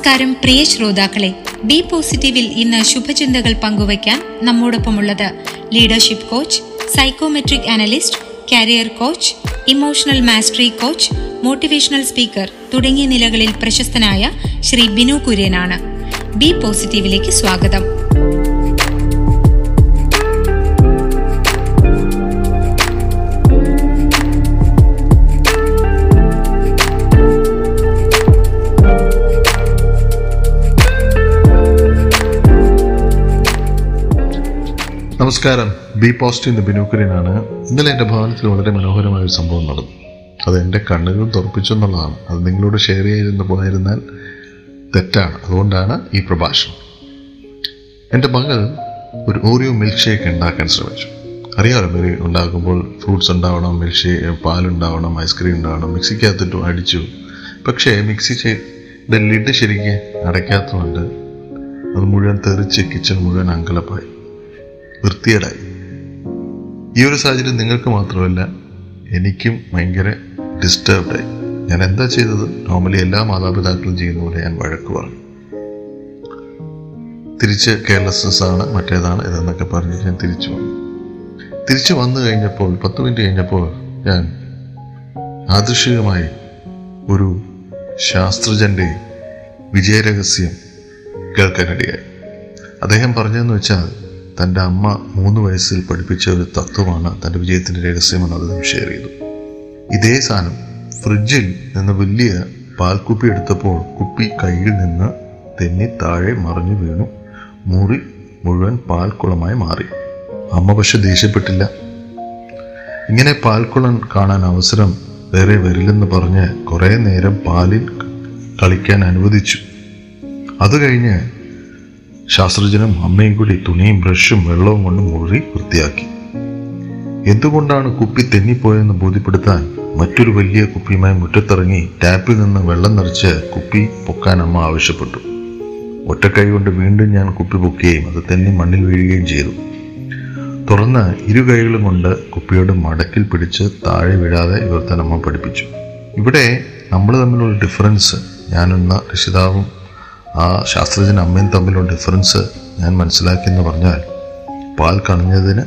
നമസ്കാരം പ്രിയ ശ്രോതാക്കളെ ബി പോസിറ്റീവിൽ ഇന്ന് ശുഭചിന്തകൾ പങ്കുവയ്ക്കാൻ നമ്മോടൊപ്പമുള്ളത് leadership coach psychometric analyst career coach emotional mastery coach motivational speaker തുടങ്ങിയ നിലകളിൽ പ്രശസ്തനായ ശ്രീ ബിനു കുര്യനാണ്. ബി പോസിറ്റീവിലേക്ക് സ്വാഗതം. നമസ്കാരം. ബി പോസിറ്റീവ് ബിനൂക്കരനാണ്. ഇന്നലെ എന്റെ ഭവനത്തിൽ വളരെ മനോഹരമായ ഒരു സംഭവം നടന്നു. അത് എന്റെ കണ്ണുകൾ തുറപ്പിച്ചു എന്നുള്ളതാണ്. അത് നിങ്ങളോട് ഷെയർ ചെയ്തിരുന്നു പോയിരുന്നാൽ തെറ്റാണ്. അതുകൊണ്ടാണ് ഈ പ്രഭാഷണം. എന്റെ മകൾ ഒരു ഓറിയോ മിൽക്ക് ഷേക്ക് ഉണ്ടാക്കാൻ ശ്രമിച്ചു. അറിയാമല്ലോ ഇവർ ഉണ്ടാക്കുമ്പോൾ ഫ്രൂട്ട്സ് ഉണ്ടാവണം മിൽക്ക് ഷേക്ക് പാലുണ്ടാവണം ഐസ്ക്രീം ഉണ്ടാവണം മിക്സിക്കകത്തിട്ട് അടിച്ചു. പക്ഷേ മിക്സി ലിഡ് ശരിക്ക് അടയ്ക്കാത്തതുകൊണ്ട് അത് മുഴുവൻ തെറിച്ച് കിച്ചൺ മുഴുവൻ അങ്കലപ്പായി. വൃത്തികേടായി ഈ ഒരു സാഹചര്യം നിങ്ങൾക്ക് മാത്രമല്ല എനിക്കും ഭയങ്കര ഡിസ്റ്റർബ്ഡായി ഞാൻ എന്താ ചെയ്തത്? നോർമലി എല്ലാ മാതാപിതാക്കളും ചെയ്യുന്ന പോലെ ഞാൻ വഴക്ക് പറഞ്ഞു. തിരിച്ച് കെയർലെസ്നെസ് ആണ് മറ്റേതാണ് ഇതെന്നൊക്കെ പറഞ്ഞ് ഞാൻ തിരിച്ചു വന്നു. തിരിച്ചു വന്നു കഴിഞ്ഞപ്പോൾ പത്ത് മിനിറ്റ് കഴിഞ്ഞപ്പോൾ ഞാൻ ആദർശികമായി ഒരു ശാസ്ത്രജ്ഞന്റെ വിജയരഹസ്യം കേൾക്കാനിടയായി. അദ്ദേഹം പറഞ്ഞതെന്ന് വെച്ചാൽ തന്റെ അമ്മ മൂന്ന് വയസ്സിൽ പഠിപ്പിച്ച ഒരു തത്വമാണ് തന്റെ വിജയത്തിന്റെ രഹസ്യമെന്ന് അദ്ദേഹം ഷെയർ ചെയ്തു. ഇതേ സാധനം ഫ്രിഡ്ജിൽ നിന്ന് വലിയ പാൽക്കുപ്പി എടുത്തപ്പോൾ കുപ്പി കയ്യിൽ നിന്ന് തെന്നി താഴെ മറിഞ്ഞു വീണു. മുറി മുഴുവൻ പാൽക്കുളമായി മാറി. അമ്മ പക്ഷെ ദേഷ്യപ്പെട്ടില്ല. ഇങ്ങനെ പാൽക്കുളം കാണാൻ അവസരം വേറെ വരില്ലെന്ന് പറഞ്ഞ് കുറേ നേരം പാലിൽ കളിക്കാൻ അനുവദിച്ചു. അത് കഴിഞ്ഞ് ശാസ്ത്രജ്ഞനും അമ്മയും കൂടി തുണിയും ബ്രഷും വെള്ളവും കൊണ്ട് മുഴുകി വൃത്തിയാക്കി. എന്തുകൊണ്ടാണ് കുപ്പി തെന്നിപ്പോയെന്ന് ബോധ്യപ്പെടുത്താൻ മറ്റൊരു വലിയ കുപ്പിയുമായി മുറ്റത്തിറങ്ങി ടാപ്പിൽ നിന്ന് വെള്ളം നിറച്ച് കുപ്പി പൊക്കാൻ അമ്മ ആവശ്യപ്പെട്ടു. ഒറ്റക്കൈ കൊണ്ട് വീണ്ടും ഞാൻ കുപ്പി പൊക്കുകയും അത് തെന്നി മണ്ണിൽ വീഴുകയും ചെയ്തു. തുറന്ന് ഇരു കൈകളും കൊണ്ട് കുപ്പിയുടെ മടക്കിൽ പിടിച്ച് താഴെ വീഴാതെ ഇവർ തന്നെ അമ്മ പഠിപ്പിച്ചു. ഇവിടെ നമ്മൾ തമ്മിലുള്ള ഡിഫറൻസ് ഞാനൊന്ന് രക്ഷിതാവും ആ ശാസ്ത്രജ്ഞൻ അമ്മയും തമ്മിലുള്ള ഡിഫറൻസ് ഞാൻ മനസ്സിലാക്കിയെന്ന് പറഞ്ഞാൽ പാൽ കണിഞ്ഞതിന്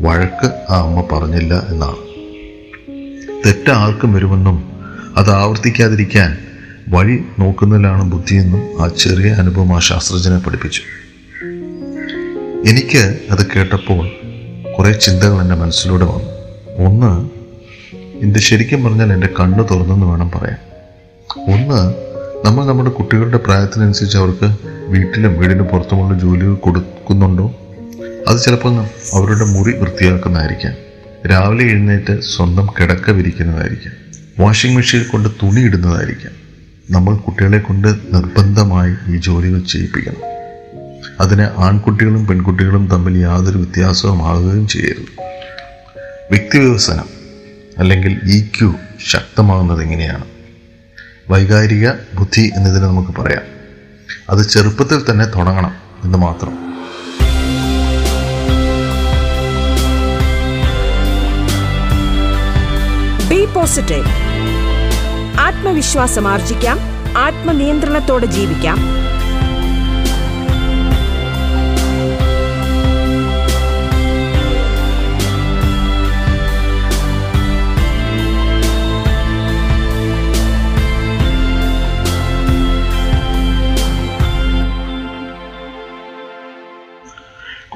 വഴക്ക് ആ അമ്മ പറഞ്ഞില്ല എന്നാണ്. തെറ്റ ആർക്കും വരുമെന്നും അത് ആവർത്തിക്കാതിരിക്കാൻ വഴി നോക്കുന്നതിലാണ് ബുദ്ധിയെന്നും ആ ചെറിയ അനുഭവം ആ ശാസ്ത്രജ്ഞനെ പഠിപ്പിച്ചു. എനിക്ക് അത് കേട്ടപ്പോൾ കുറേ ചിന്തകൾ എന്റെ മനസ്സിലൂടെ വന്നു. ഒന്ന് എന്റെ ശരിക്കും പറഞ്ഞാൽ എന്റെ കണ്ണ് തുറന്നെന്ന് വേണം പറയാൻ. ഒന്ന് നമ്മൾ നമ്മുടെ കുട്ടികളുടെ പ്രായത്തിനനുസരിച്ച് അവർക്ക് വീട്ടിലും വീടിന് പുറത്തുമുള്ള ജോലികൾ കൊടുക്കുന്നുണ്ടോ? അത് ചിലപ്പോൾ അവരുടെ മുറി വൃത്തിയാക്കുന്നതായിരിക്കാം. രാവിലെ എഴുന്നേറ്റ് സ്വന്തം കിടക്ക വിരിക്കുന്നതായിരിക്കാം. വാഷിംഗ് മെഷീനിൽ കൊണ്ട് തുണി ഇടുന്നതായിരിക്കാം. നമ്മൾ കുട്ടികളെ കൊണ്ട് നിർബന്ധമായി ഈ ജോലികൾ ചെയ്യിപ്പിക്കണം. അതിന് ആൺകുട്ടികളും പെൺകുട്ടികളും തമ്മിൽ യാതൊരു വ്യത്യാസവും ആകുകയും ചെയ്യരുത്. വ്യക്തിവികസനം അല്ലെങ്കിൽ ഇ ക്യു ശക്തമാകുന്നത് എങ്ങനെയാണ്? വൈകാരിക ബുദ്ധി എന്നതിന് നമുക്ക് പറയാം. അത് ചെറുപ്പത്തിൽ തന്നെ തുടങ്ങണം എന്ന് മാത്രം. ബി പോസിറ്റീവ് ആത്മവിശ്വാസം ആർജിക്കാം. ആത്മനിയന്ത്രണത്തോടെ ജീവിക്കാം.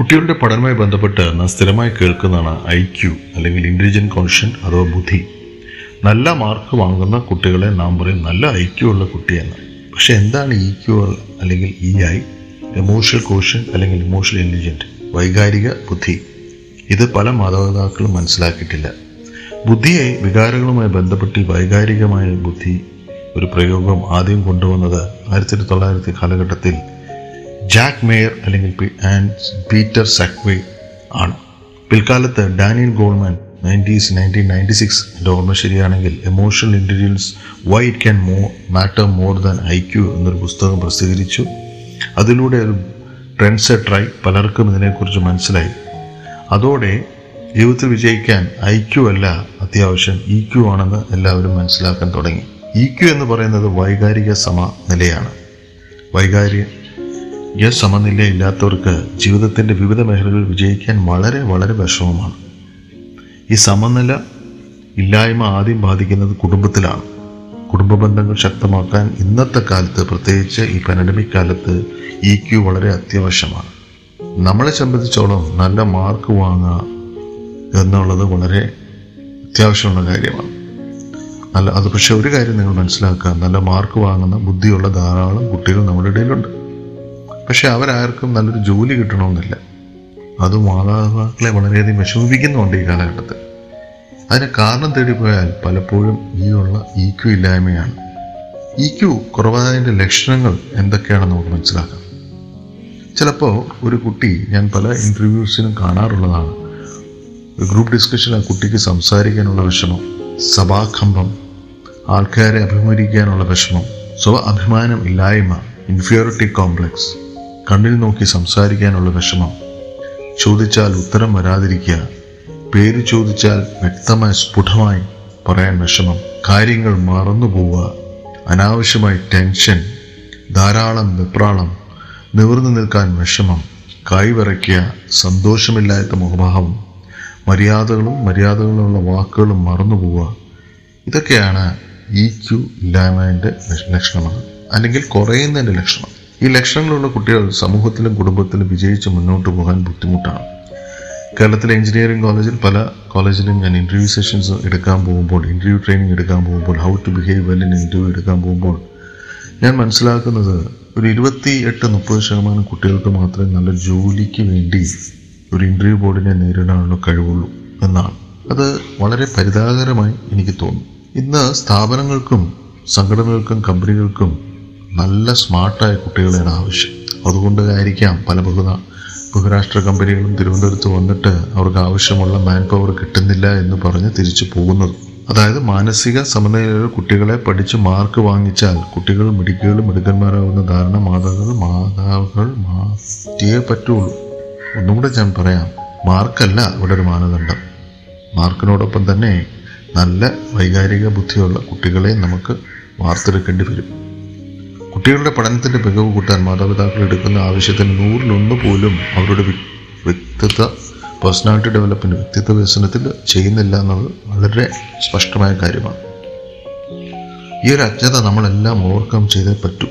കുട്ടികളുടെ പഠനവുമായി ബന്ധപ്പെട്ട് നാം സ്ഥിരമായി കേൾക്കുന്നതാണ് ഐ ക്യു അല്ലെങ്കിൽ ഇന്റലിജന്റ് കോൺഷൻ അഥവാ ബുദ്ധി. നല്ല മാർക്ക് വാങ്ങുന്ന കുട്ടികളെ നാം പറയും നല്ല ഐ ക്യു ഉള്ള കുട്ടിയെന്ന്. പക്ഷെ എന്താണ് ഇ ക്യു അല്ലെങ്കിൽ ഇ ഐ? എമോഷണൽ കോഷൻ അല്ലെങ്കിൽ ഇമോഷണൽ ഇന്റലിജന്റ് വൈകാരിക ബുദ്ധി. ഇത് പല മാതാപിതാക്കളും മനസ്സിലാക്കിയിട്ടില്ല. ബുദ്ധിയെ വികാരങ്ങളുമായി ബന്ധപ്പെട്ട് വൈകാരികമായ ബുദ്ധി ഒരു പ്രയോഗം ആദ്യം കൊണ്ടുവന്നത് ആയിരത്തി തൊള്ളായിരത്തി കാലഘട്ടത്തിൽ ജാക്ക് മേയർ അല്ലെങ്കിൽ പീറ്റർ സക്വേ ആണ്. പിൽക്കാലത്ത് Daniel Goleman nineties nineteen ninety six എന്റെ ഓർമ്മ ശരിയാണെങ്കിൽ emotional intelligence why it can മോ matter more than I Q എന്നൊരു പുസ്തകം പ്രസിദ്ധീകരിച്ചു. അതിലൂടെ ഒരു ട്രെൻഡ് സെറ്ററായി പലർക്കും ഇതിനെക്കുറിച്ച് മനസ്സിലായി. അതോടെ ജീവിതത്തിൽ വിജയിക്കാൻ ഐ ക്യു അല്ല അത്യാവശ്യം ഇ ക്യു ആണെന്ന് എല്ലാവരും മനസ്സിലാക്കാൻ തുടങ്ങി. ഇ ക്യു എന്ന് പറയുന്നത് വൈകാരിക സമനിലയാണ്. വൈകാരിക സമനില ഇല്ലാത്തവർക്ക് ജീവിതത്തിന്റെ വിവിധ മേഖലകളിൽ വിജയിക്കാൻ വളരെ വളരെ വിഷമമാണ്. ഈ സമനില ഇല്ലായ്മ ആദ്യം ബാധിക്കുന്നത് കുടുംബത്തിലാണ്. കുടുംബ ബന്ധങ്ങൾ ശക്തമാക്കാൻ ഇന്നത്തെ കാലത്ത് പ്രത്യേകിച്ച് ഈ പാനഡമിക് കാലത്ത് ഇ ക്യു വളരെ അത്യാവശ്യമാണ്. നമ്മളെ സംബന്ധിച്ചോളം നല്ല മാർക്ക് വാങ്ങുക എന്നുള്ളത് വളരെ അത്യാവശ്യമുള്ള കാര്യമാണ്. നല്ല അത് പക്ഷേ ഒരു കാര്യം നിങ്ങൾ മനസ്സിലാക്കുക. നല്ല മാർക്ക് വാങ്ങുന്ന ബുദ്ധിയുള്ള ധാരാളം കുട്ടികൾ നമ്മുടെ ഇടയിലുണ്ട്. പക്ഷെ അവരാർക്കും നല്ലൊരു ജോലി കിട്ടണമെന്നില്ല. അത് മാതാപിതാക്കളെ വളരെയധികം വിഷമിപ്പിക്കുന്നുണ്ട് ഈ കാലഘട്ടത്തിൽ. അതിന് കാരണം തേടിപ്പോയാൽ പലപ്പോഴും ഈ ഉള്ള ഇ ക്യു ഇല്ലായ്മയാണ്. ഇ ക്യു കുറവായതിന്റെ ലക്ഷണങ്ങൾ എന്തൊക്കെയാണെന്ന് നമുക്ക് മനസ്സിലാക്കാം. ചിലപ്പോൾ ഒരു കുട്ടി ഞാൻ പല ഇന്റർവ്യൂസിനും കാണാറുള്ളതാണ്. ഗ്രൂപ്പ് ഡിസ്കഷൻ ആ കുട്ടിക്ക് സംസാരിക്കാനുള്ള വിഷമം സഭാകമ്പം ആൾക്കാരെ അഭിമുഖീകരിക്കാനുള്ള വിഷമം സ്വ അഭിമാനം ഇല്ലായ്മ ഇൻഫിയോറിറ്റി കോംപ്ലക്സ് കണ്ണിൽ നോക്കി സംസാരിക്കാനുള്ള വിഷമം. ചോദിച്ചാൽ ഉത്തരം വരാതിരിക്കുക. പേര് ചോദിച്ചാൽ വ്യക്തമായി സ്ഫുടമായി പറയാൻ വിഷമം. കാര്യങ്ങൾ മറന്നു പോവുക. അനാവശ്യമായി ടെൻഷൻ ധാരാളം വെപ്രാളം നിവർന്നു നിൽക്കാൻ വിഷമം കൈവിറക്കിയ സന്തോഷമില്ലാത്ത മുഖഭാവം മര്യാദകളും മര്യാദകളുള്ള വാക്കുകളും മറന്നു പോവുക. ഇതൊക്കെയാണ് ഇ ക്യു ഇല്ലായ്മേന്റെ ലക്ഷണമാണ് അല്ലെങ്കിൽ കുറയുന്നതിന്റെ ലക്ഷണം. ഈ ലക്ഷണങ്ങളുള്ള കുട്ടികൾ സമൂഹത്തിലും കുടുംബത്തിലും വിജയിച്ച് മുന്നോട്ട് പോകാൻ ബുദ്ധിമുട്ടാണ്. കേരളത്തിലെ എഞ്ചിനീയറിംഗ് കോളേജിൽ പല കോളേജിലും ഞാൻ ഇന്റർവ്യൂ സെഷൻസ് എടുക്കാൻ പോകുമ്പോൾ ഇന്റർവ്യൂ ട്രെയിനിങ് എടുക്കാൻ പോകുമ്പോൾ how to behave well in interview എടുക്കാൻ പോകുമ്പോൾ ഞാൻ മനസ്സിലാക്കുന്നത് ഒരു ഇരുപത്തി എട്ട് മുപ്പത് ശതമാനം കുട്ടികൾക്ക് മാത്രമേ നല്ല ജോലിക്ക് വേണ്ടി ഒരു ഇന്റർവ്യൂ ബോർഡിനെ നേരിടാനുള്ള കഴിവുള്ളൂ എന്നാണ്. അത് വളരെ പരിതാപകരമായി എനിക്ക് തോന്നുന്നു ഇന്ന് സ്ഥാപനങ്ങൾക്കും സംഘടനകൾക്കും കമ്പനികൾക്കും നല്ല സ്മാർട്ടായ കുട്ടികളെയാണ് ആവശ്യം. അതുകൊണ്ട് ആയിരിക്കാം പല ബഹുത ബഹുരാഷ്ട്ര കമ്പനികളും തിരുവനന്തപുരത്ത് വന്നിട്ട് അവർക്ക് ആവശ്യമുള്ള മാൻ പവർ കിട്ടുന്നില്ല എന്ന് പറഞ്ഞ് തിരിച്ചു പോകുന്നത്. അതായത് മാനസിക സമനിലയിലുള്ള കുട്ടികളെ പഠിച്ച് മാർക്ക് വാങ്ങിച്ചാൽ കുട്ടികൾ മിടുക്കുകളും മിടുക്കന്മാരാകുന്ന ധാരണ മാതാക്കൾ മാതാവുകൾ മാറ്റിയേ പറ്റുള്ളൂ. ഒന്നുകൂടെ ഞാൻ പറയാം. മാർക്കല്ല ഇവിടെ ഒരു മാനദണ്ഡം. മാർക്കിനോടൊപ്പം തന്നെ നല്ല വൈകാരിക ബുദ്ധിയുള്ള കുട്ടികളെ നമുക്ക് വാർത്തെടുക്കേണ്ടി വരും. കുട്ടികളുടെ പഠനത്തിന്റെ മികവ് കൂട്ടാൻ മാതാപിതാക്കൾ എടുക്കുന്ന ആവശ്യത്തിന് നൂറിലൊന്ന് പോലും അവരുടെ വ്യ- വ്യക്തിത്വ പേഴ്സണാലിറ്റി ഡെവലപ്മെന്റ് വ്യക്തിത്വ വികസനത്തിൽ ചെയ്യുന്നില്ല എന്നത് വളരെ സ്പഷ്ടമായ കാര്യമാണ്. ഈ ഒരു അജ്ഞത നമ്മളെല്ലാം ഓവർകം ചെയ്തേ പറ്റൂ.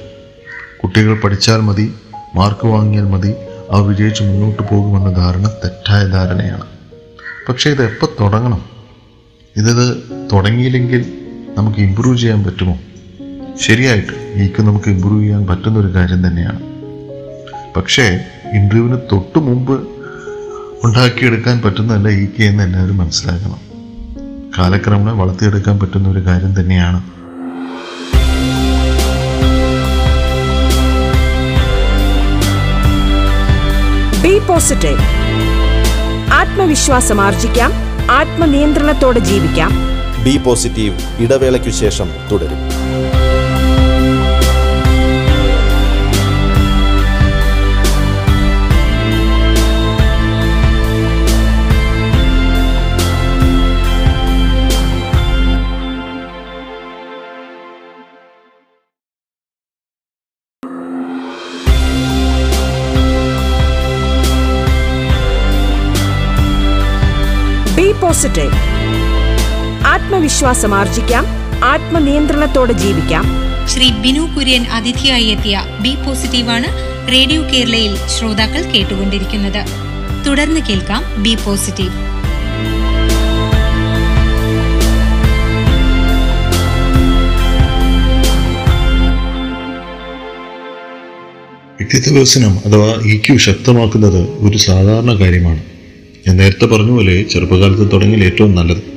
കുട്ടികൾ പഠിച്ചാൽ മതി മാർക്ക് വാങ്ങിയാൽ മതി അവർ വിജയിച്ച് മുന്നോട്ട് പോകുമെന്ന ധാരണ തെറ്റായ ധാരണയാണ്. പക്ഷേ ഇത് എപ്പോൾ തുടങ്ങണം? ഇതത് തുടങ്ങിയില്ലെങ്കിൽ നമുക്ക് ഇമ്പ്രൂവ് ചെയ്യാൻ പറ്റുമോ? ശരിയായിട്ട് ഈക്ക് നമുക്ക് ഇമ്പ്രൂവ് ചെയ്യാൻ പറ്റുന്ന ഒരു കാര്യം തന്നെയാണ്. പക്ഷേ ഇന്റർവ്യൂവിന് തൊട്ട് മുമ്പ് ഉണ്ടാക്കിയെടുക്കാൻ പറ്റുന്നതല്ല ഈ കെ എന്ന് എല്ലാവരും മനസ്സിലാക്കണം. കാലക്രമേണ വളർത്തിയെടുക്കാൻ പറ്റുന്ന ഒരു കാര്യം തന്നെയാണ്. ബി പോസിറ്റീവ് ആത്മവിശ്വാസം ആർജിക്കാം. ആത്മനിയന്ത്രണത്തോടെ ജീവിക്കാം. ബി പോസിറ്റീവ് ഇടവേളയ്ക്കു ശേഷം തുടരും. ആത്മവിശ്വാസം ആർജിക്കാം ആത്മനിയന്ത്രണത്തോടെ ജീവിക്കാം. ശ്രീ ബിനു കുര്യൻ അതിഥിയായി എത്തിയ ബി പോസിറ്റീവാണ് റേഡിയോ കേരളയിൽ ശ്രോതാക്കൾ കേട്ടുകൊണ്ടിരിക്കുന്നത്. തുടർന്ന് കേൾക്കാം ബി പോസിറ്റീവ്. വ്യക്തിത്വ വികസനം അഥവാ ഇ ക്യു ശക്തമാക്കുന്നത് ഒരു സാധാരണ കാര്യമാണ്. ഞാൻ നേരത്തെ പറഞ്ഞ പോലെ ചെറുപ്പകാലത്ത് തുടങ്ങിയാൽ ഏറ്റവും നല്ലത്.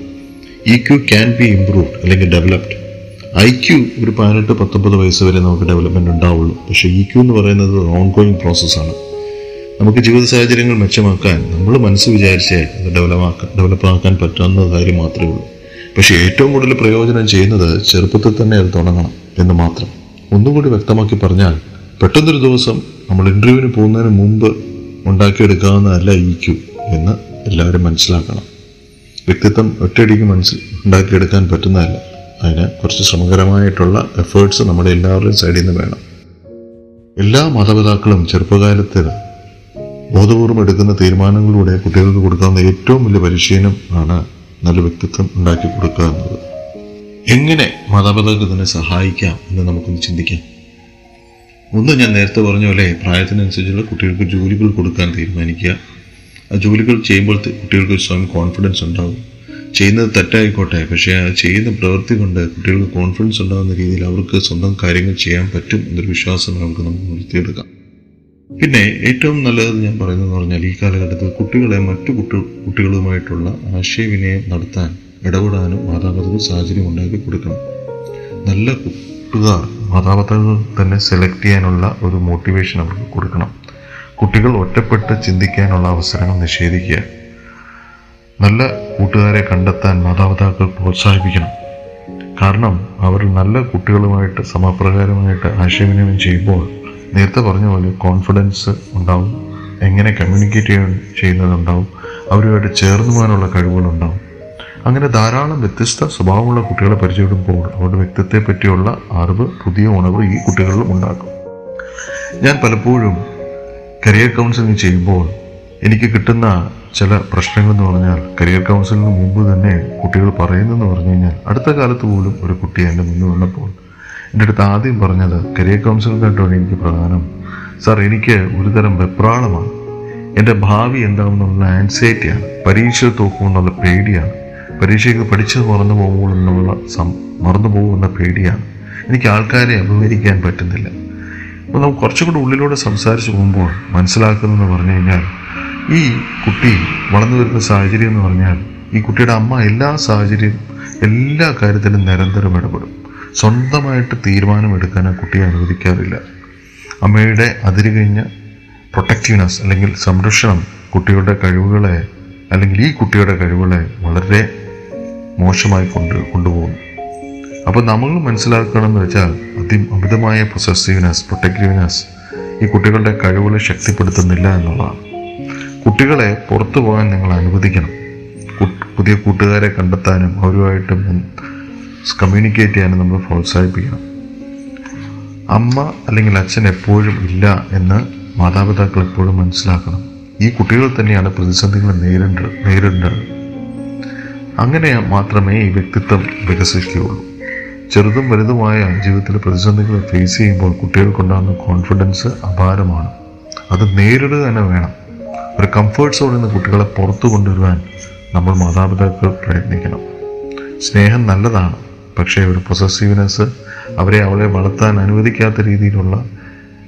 E Q can be improved അല്ലെങ്കിൽ ഡെവലപ്ഡ് ഐ ക്യു ഒരു പതിനെട്ട് പത്തൊമ്പത് വയസ്സ് വരെ നമുക്ക് ഡെവലപ്മെന്റ് ഉണ്ടാവുള്ളൂ. പക്ഷേ ഇ ക്യു എന്ന് പറയുന്നത് ഓൺ ഗോയിങ് പ്രോസസ്സാണ് നമുക്ക് ജീവിത സാഹചര്യങ്ങൾ മെച്ചമാക്കാൻ നമ്മൾ മനസ്സ് വിചാരിച്ചേ അത് ഡെവലപ്പാക്കാൻ ഡെവലപ്പാക്കാൻ പറ്റാവുന്ന കാര്യം മാത്രമേ ഉള്ളൂ. പക്ഷേ ഏറ്റവും കൂടുതൽ പ്രയോജനം ചെയ്യുന്നത് ചെറുപ്പത്തിൽ തന്നെ അത് തുടങ്ങണം എന്ന് മാത്രം. ഒന്നുകൂടി വ്യക്തമാക്കി പറഞ്ഞാൽ പെട്ടെന്നൊരു ദിവസം നമ്മൾ ഇന്റർവ്യൂവിന് പോകുന്നതിന് മുമ്പ് ഉണ്ടാക്കിയെടുക്കാവുന്നതല്ല ഇ ക്യു എന്ന് എല്ലാവരും മനസ്സിലാക്കണം. വ്യക്തിത്വം ഒറ്റയടിക്ക് മനസ്സിൽ ഉണ്ടാക്കിയെടുക്കാൻ പറ്റുന്നതല്ല. അതിന് കുറച്ച് ശ്രമകരമായിട്ടുള്ള എഫേർട്സ് നമ്മുടെ എല്ലാവരുടെയും സൈഡിൽ നിന്ന് വേണം. എല്ലാ മാതാപിതാക്കളും ചെറുപ്പകാലത്തിൽ ബോധപൂർവം എടുക്കുന്ന തീരുമാനങ്ങളിലൂടെ കുട്ടികൾക്ക് കൊടുക്കാവുന്ന ഏറ്റവും വലിയ പരിശീലനം ആണ് നല്ല വ്യക്തിത്വം ഉണ്ടാക്കി കൊടുക്കുക എന്നത്. എങ്ങനെ മാതാപിതാക്കൾ ഇതിനെ സഹായിക്കാം എന്ന് നമുക്കൊന്ന് ചിന്തിക്കാം. ഒന്ന് ഞാൻ നേരത്തെ പറഞ്ഞ പോലെ പ്രായത്തിനനുസരിച്ചുള്ള കുട്ടികൾക്ക് ജോലികൾ കൊടുക്കാൻ തീരുമാനിക്കുക. ജോലികൾ ചെയ്യുമ്പോൾ കുട്ടികൾക്ക് സ്വയം കോൺഫിഡൻസ് ഉണ്ടാവും. ചെയ്യുന്നത് തെറ്റായിക്കോട്ടെ പക്ഷേ ആ ചെയ്യുന്ന പ്രവൃത്തി കൊണ്ട് കുട്ടികൾക്ക് കോൺഫിഡൻസ് ഉണ്ടാകുന്ന രീതിയിൽ അവർക്ക് സ്വന്തം കാര്യങ്ങൾ ചെയ്യാൻ പറ്റും എന്നൊരു വിശ്വാസം അവർക്ക് നമുക്ക് നിർത്തിയെടുക്കാം പിന്നെ ഏറ്റവും നല്ലത് ഞാൻ പറയുന്നതെന്ന് പറഞ്ഞാൽ ഈ കാലഘട്ടത്തിൽ കുട്ടികളെ മറ്റു കുട്ടി കുട്ടികളുമായിട്ടുള്ള ആശയവിനിമയം നടത്താൻ ഇടപെടാനും മാതാപിതാക്കൾ സാഹചര്യം ഉണ്ടാക്കി കൊടുക്കണം. നല്ല കൂട്ടുകാർ മാതാപിതാക്കൾ തന്നെ സെലക്ട് ചെയ്യാനുള്ള ഒരു മോട്ടിവേഷൻ അവർക്ക് കൊടുക്കണം. കുട്ടികൾ ഒറ്റപ്പെട്ട് ചിന്തിക്കാനുള്ള അവസരങ്ങൾ നിഷേധിക്കുക. നല്ല കൂട്ടുകാരെ കണ്ടെത്താൻ മാതാപിതാക്കൾ പ്രോത്സാഹിപ്പിക്കണം. കാരണം അവർ നല്ല കുട്ടികളുമായിട്ട് സമപ്രകാരമായിട്ട് ആശയവിനിമയം ചെയ്യുമ്പോൾ നേരത്തെ പറഞ്ഞ പോലെ കോൺഫിഡൻസ് ഉണ്ടാവും എങ്ങനെ കമ്മ്യൂണിക്കേറ്റ് ചെയ്യാൻ ചെയ്യുന്നതുണ്ടാവും അവരുമായിട്ട് ചേർന്ന് പോകാനുള്ള കഴിവുകളുണ്ടാവും. അങ്ങനെ ധാരാളം വ്യത്യസ്ത സ്വഭാവമുള്ള കുട്ടികളെ പരിചയപ്പെടുമ്പോൾ അവരുടെ വ്യക്തിത്വത്തെ പറ്റിയുള്ള അറിവ് പുതിയ ഉണർവ് ഈ കുട്ടികളിലും ഉണ്ടാക്കും ഞാൻ പലപ്പോഴും കരിയർ കൗൺസിലിംഗ് ചെയ്യുമ്പോൾ എനിക്ക് കിട്ടുന്ന ചില പ്രശ്നങ്ങൾ എന്ന് പറഞ്ഞാൽ കരിയർ കൗൺസിലിന് മുമ്പ് തന്നെ കുട്ടികൾ പറയുന്നതെന്ന് പറഞ്ഞു കഴിഞ്ഞാൽ അടുത്ത കാലത്ത് പോലും ഒരു കുട്ടി എന്റെ മുന്നിൽ വന്നപ്പോൾ എന്റെ അടുത്ത് ആദ്യം പറഞ്ഞത് കരിയർ കൗൺസിലിംഗായിട്ടാണ് എനിക്ക് പ്രധാനം. സാർ എനിക്ക് ഒരുതരം വെപ്രാളമാണ്. എന്റെ ഭാവി എന്താണെന്നുള്ള ആൻസൈറ്റിയാണ് പരീക്ഷ തോക്കുമെന്നുള്ള പേടിയാണ്. പരീക്ഷയ്ക്ക് പഠിച്ചത് മറന്നു പോകുമ്പോൾ എന്നുള്ള സം മറന്നു പോകുമെന്ന പേടിയാണ്. എനിക്ക് ആൾക്കാരെ അഭിമുഖീകരിക്കാൻ പറ്റുന്നില്ല. അപ്പോൾ നമുക്ക് കുറച്ചുകൂടി ഉള്ളിലൂടെ സംസാരിച്ച് പോകുമ്പോൾ മനസ്സിലാക്കുന്നതെന്ന് പറഞ്ഞു കഴിഞ്ഞാൽ ഈ കുട്ടി വളർന്നു വരുന്ന സാഹചര്യം എന്ന് പറഞ്ഞാൽ ഈ കുട്ടിയുടെ അമ്മ എല്ലാ സാഹചര്യം എല്ലാ കാര്യത്തിലും നിരന്തരം ഇടപെടും. സ്വന്തമായിട്ട് തീരുമാനമെടുക്കാൻ ആ കുട്ടിയെ അനുവദിക്കാറില്ല. അമ്മയുടെ അതിര് കഴിഞ്ഞ പ്രൊട്ടക്റ്റീവ്നെസ് അല്ലെങ്കിൽ സംരക്ഷണം കുട്ടികളുടെ കഴിവുകളെ അല്ലെങ്കിൽ ഈ കുട്ടിയുടെ കഴിവുകളെ വളരെ മോശമായി കൊണ്ട് കൊണ്ടുപോകുന്നു. അപ്പോൾ നമ്മൾ മനസ്സിലാക്കണം എന്ന് വെച്ചാൽ അതി അമിതമായ പൊസസീവ്നെസ് പ്രൊട്ടക്റ്റീവ്നെസ് ഈ കുട്ടികളുടെ കഴിവുകളെ ശക്തിപ്പെടുത്തുന്നില്ല എന്നുള്ളതാണ്. കുട്ടികളെ പുറത്തു പോകാൻ നിങ്ങൾ അനുവദിക്കണം. പുതിയ കൂട്ടുകാരെ കണ്ടെത്താനും അവരുമായിട്ട് കമ്മ്യൂണിക്കേറ്റ് ചെയ്യാനും നമ്മൾ പ്രോത്സാഹിപ്പിക്കണം. അമ്മ അല്ലെങ്കിൽ അച്ഛൻ എപ്പോഴും ഇല്ല എന്ന് മാതാപിതാക്കൾ എപ്പോഴും മനസ്സിലാക്കണം. ഈ കുട്ടികൾ തന്നെയാണ് പ്രതിസന്ധികൾ നേരിടേണ്ടത് നേരിടേണ്ടത്. അങ്ങനെ മാത്രമേ ഈ വ്യക്തിത്വം വികസിക്കുകയുള്ളൂ. ചെറുതും വലുതുമായ ജീവിതത്തിലെ പ്രതിസന്ധികളെ ഫേസ് ചെയ്യുമ്പോൾ കുട്ടികൾക്കുണ്ടാകുന്ന കോൺഫിഡൻസ് അപാരമാണ്. അത് നേരിടുക തന്നെ വേണം. ഒരു കംഫേർട്ട് സോണിൽ നിന്ന് കുട്ടികളെ പുറത്തു കൊണ്ടുവരുവാൻ നമ്മൾ മാതാപിതാക്കൾ പ്രയത്നിക്കണം. സ്നേഹം നല്ലതാണ്. പക്ഷേ ഒരു പൊസസീവ്നെസ് അവരെ അവളെ വളർത്താൻ അനുവദിക്കാത്ത രീതിയിലുള്ള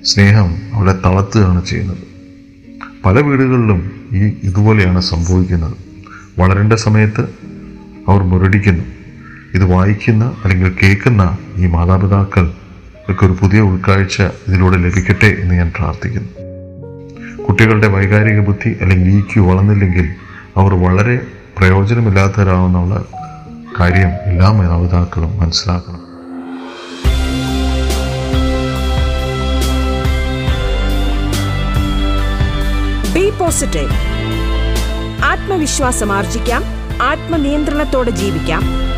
സ്നേഹം അവളെ തളർത്തുകയാണ് ചെയ്യുന്നത്. പല വീടുകളിലും ഈ ഇതുപോലെയാണ് സംഭവിക്കുന്നത്. വളരേണ്ട സമയത്ത് അവർ മുരടിക്കുന്നു. ഇത് വായിക്കുന്ന അല്ലെങ്കിൽ കേൾക്കുന്ന ഈ മാതാപിതാക്കൾ ഒരു പുതിയ ഉൾക്കാഴ്ച ഇതിലൂടെ ലഭിക്കട്ടെ എന്ന് ഞാൻ പ്രാർത്ഥിക്കുന്നു. കുട്ടികളുടെ വൈകാരിക ബുദ്ധി അല്ലെങ്കിൽ ഈ ക്യു വളർന്നില്ലെങ്കിൽ അവർ വളരെ പ്രയോജനമില്ലാത്തവരാകുന്ന കാര്യം എല്ലാ മാതാപിതാക്കളും മനസ്സിലാക്കണം. ബി പോസിറ്റീവ് ആത്മവിശ്വാസം ആർജിക്കാം. ആത്മനിയന്ത്രണത്തോടെ ജീവിക്കാം.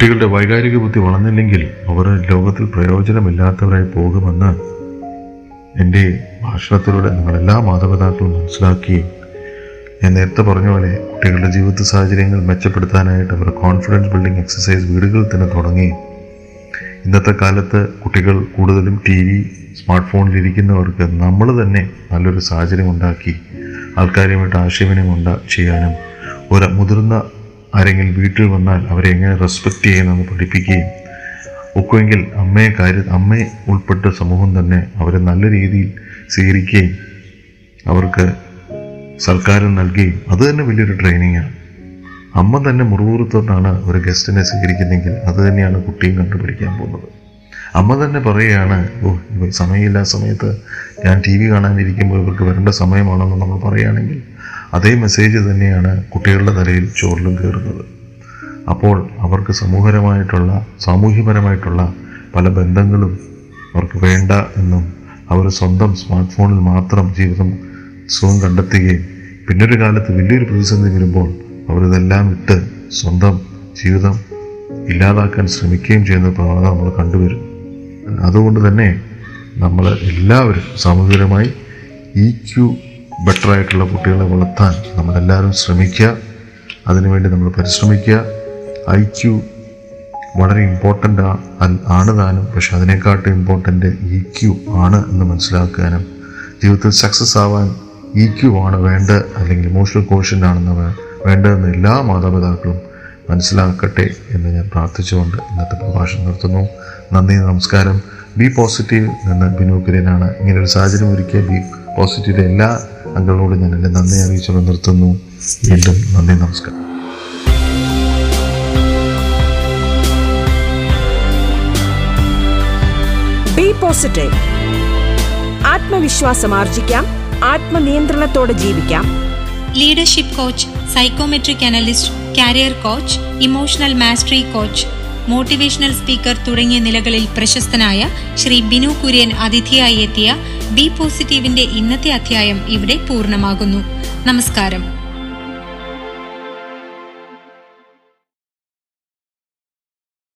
കുട്ടികളുടെ വൈകാരിക ബുദ്ധി വളർന്നില്ലെങ്കിൽ അവർ ലോകത്തിൽ പ്രയോജനമില്ലാത്തവരായി പോകുമെന്ന് എന്റെ ഭാഷണത്തിലൂടെ നിങ്ങളെല്ലാ മാതാപിതാക്കളും മനസ്സിലാക്കുകയും ഞാൻ നേരത്തെ പറഞ്ഞ പോലെ കുട്ടികളുടെ ജീവിത സാഹചര്യങ്ങൾ മെച്ചപ്പെടുത്താനായിട്ട് അവർ കോൺഫിഡൻസ് ബിൽഡിംഗ് എക്സസൈസ് വീടുകളിൽ തന്നെ തുടങ്ങി. ഇന്നത്തെ കാലത്ത് കുട്ടികൾ കൂടുതലും ടി വി സ്മാർട്ട് ഫോണിലിരിക്കുന്നവർക്ക് നമ്മൾ തന്നെ നല്ലൊരു സാഹചര്യം ഉണ്ടാക്കി. ആൾക്കാരുമായിട്ട് ആശയവിനിമയം ഉണ്ടാ ചെയ്യാനും ഒരു മുതിർന്ന ആരെങ്കിലും വീട്ടിൽ വന്നാൽ അവരെ എങ്ങനെ റെസ്പെക്റ്റ് ചെയ്യുന്നതെന്ന് പഠിപ്പിക്കുകയും ഒക്കുമെങ്കിൽ അമ്മയെ കാര്യ അമ്മയെ ഉൾപ്പെട്ട സമൂഹം തന്നെ അവരെ നല്ല രീതിയിൽ സ്വീകരിക്കുകയും അവർക്ക് സർക്കാരും നൽകുകയും അത് തന്നെ വലിയൊരു ട്രെയിനിങ്ങാണ് അമ്മ തന്നെ മുറിവുറുത്തോട്ടാണ് ഒരു ഗസ്റ്റിനെ സ്വീകരിക്കുന്നതെങ്കിൽ അത് തന്നെയാണ് കുട്ടിയും കണ്ടുപിടിക്കാൻ പോകുന്നത്. അമ്മ തന്നെ പറയുകയാണ് ഓ സമയമില്ല സമയത്ത് ഞാൻ ടി വി കാണാനിരിക്കുമ്പോൾ ഇവർക്ക് വരേണ്ട സമയമാണെന്ന് നമ്മൾ പറയുകയാണെങ്കിൽ അതേ മെസ്സേജ് തന്നെയാണ് കുട്ടികളുടെ തലയിൽ ചോറിലും കയറുന്നത്. അപ്പോൾ അവർക്ക് സമൂഹപരമായിട്ടുള്ള സാമൂഹ്യപരമായിട്ടുള്ള പല ബന്ധങ്ങളും അവർക്ക് വേണ്ട എന്നും അവർ സ്വന്തം സ്മാർട്ട് ഫോണിൽ മാത്രം ജീവിതം സുഖം കണ്ടെത്തുകയും പിന്നൊരു കാലത്ത് വലിയൊരു പ്രതിസന്ധി വരുമ്പോൾ അവരിതെല്ലാം ഇട്ട് സ്വന്തം ജീവിതം ഇല്ലാതാക്കാൻ ശ്രമിക്കുകയും ചെയ്യുന്ന പ്രവണത നമ്മൾ കണ്ടുവരും. അതുകൊണ്ട് തന്നെ നമ്മൾ എല്ലാവരും സാമൂഹികമായി ഈ ക്യു ബെറ്ററായിട്ടുള്ള കുട്ടികളെ വളർത്താൻ നമ്മളെല്ലാവരും ശ്രമിക്കുക. അതിനുവേണ്ടി നമ്മൾ പരിശ്രമിക്കുക. ഐ ക്യു വളരെ ഇമ്പോർട്ടന്റ് ആണ് താനും. പക്ഷെ അതിനെക്കാട്ടും ഇമ്പോർട്ടന്റ് ഇ ക്യു ആണ് എന്ന് മനസ്സിലാക്കാനും ജീവിതത്തിൽ സക്സസ് ആവാൻ ഇ ക്യു ആണ് വേണ്ട അല്ലെങ്കിൽ ഇമോഷണൽ കോഷ്യന്റ് ആണെന്ന് വേണ്ടതെന്ന് എല്ലാ മാതാപിതാക്കളും മനസ്സിലാക്കട്ടെ എന്ന് ഞാൻ പ്രാർത്ഥിച്ചുകൊണ്ട് ഇന്നത്തെ പ്രഭാഷണം നിർത്തുന്നു. നന്ദി നമസ്കാരം. ബി പോസിറ്റീവ് നിന്ന് ബിനു കുര്യനാണ് ഇങ്ങനെ ഒരു സാഹചര്യം ഒരുക്കിയ ബി പോസിറ്റീവിലെ എല്ലാ അംഗങ്ങളോടും ഞാൻ എന്റെ നന്ദി അറിയിച്ചുകൊണ്ട് നിർത്തുന്നു. വീണ്ടും നന്ദി നമസ്കാരം. B positive. ആത്മവിശ്വാസം ആർജിക്കാം ആത്മനിയന്ത്രണത്തോടെ ജീവിക്കാം. Leadership coach psychometric analyst career coach emotional mastery coach motivational speaker തുടങ്ങിയ നിലകളിൽ പ്രശസ്തനായ ശ്രീ ബിനു കുര്യൻ അതിഥിയായി എത്തിയ ബി പോസിറ്റീവിന്റെ ഇന്നത്തെ അധ്യായം ഇവിടെ പൂർണമാകുന്നു. നമസ്കാരം.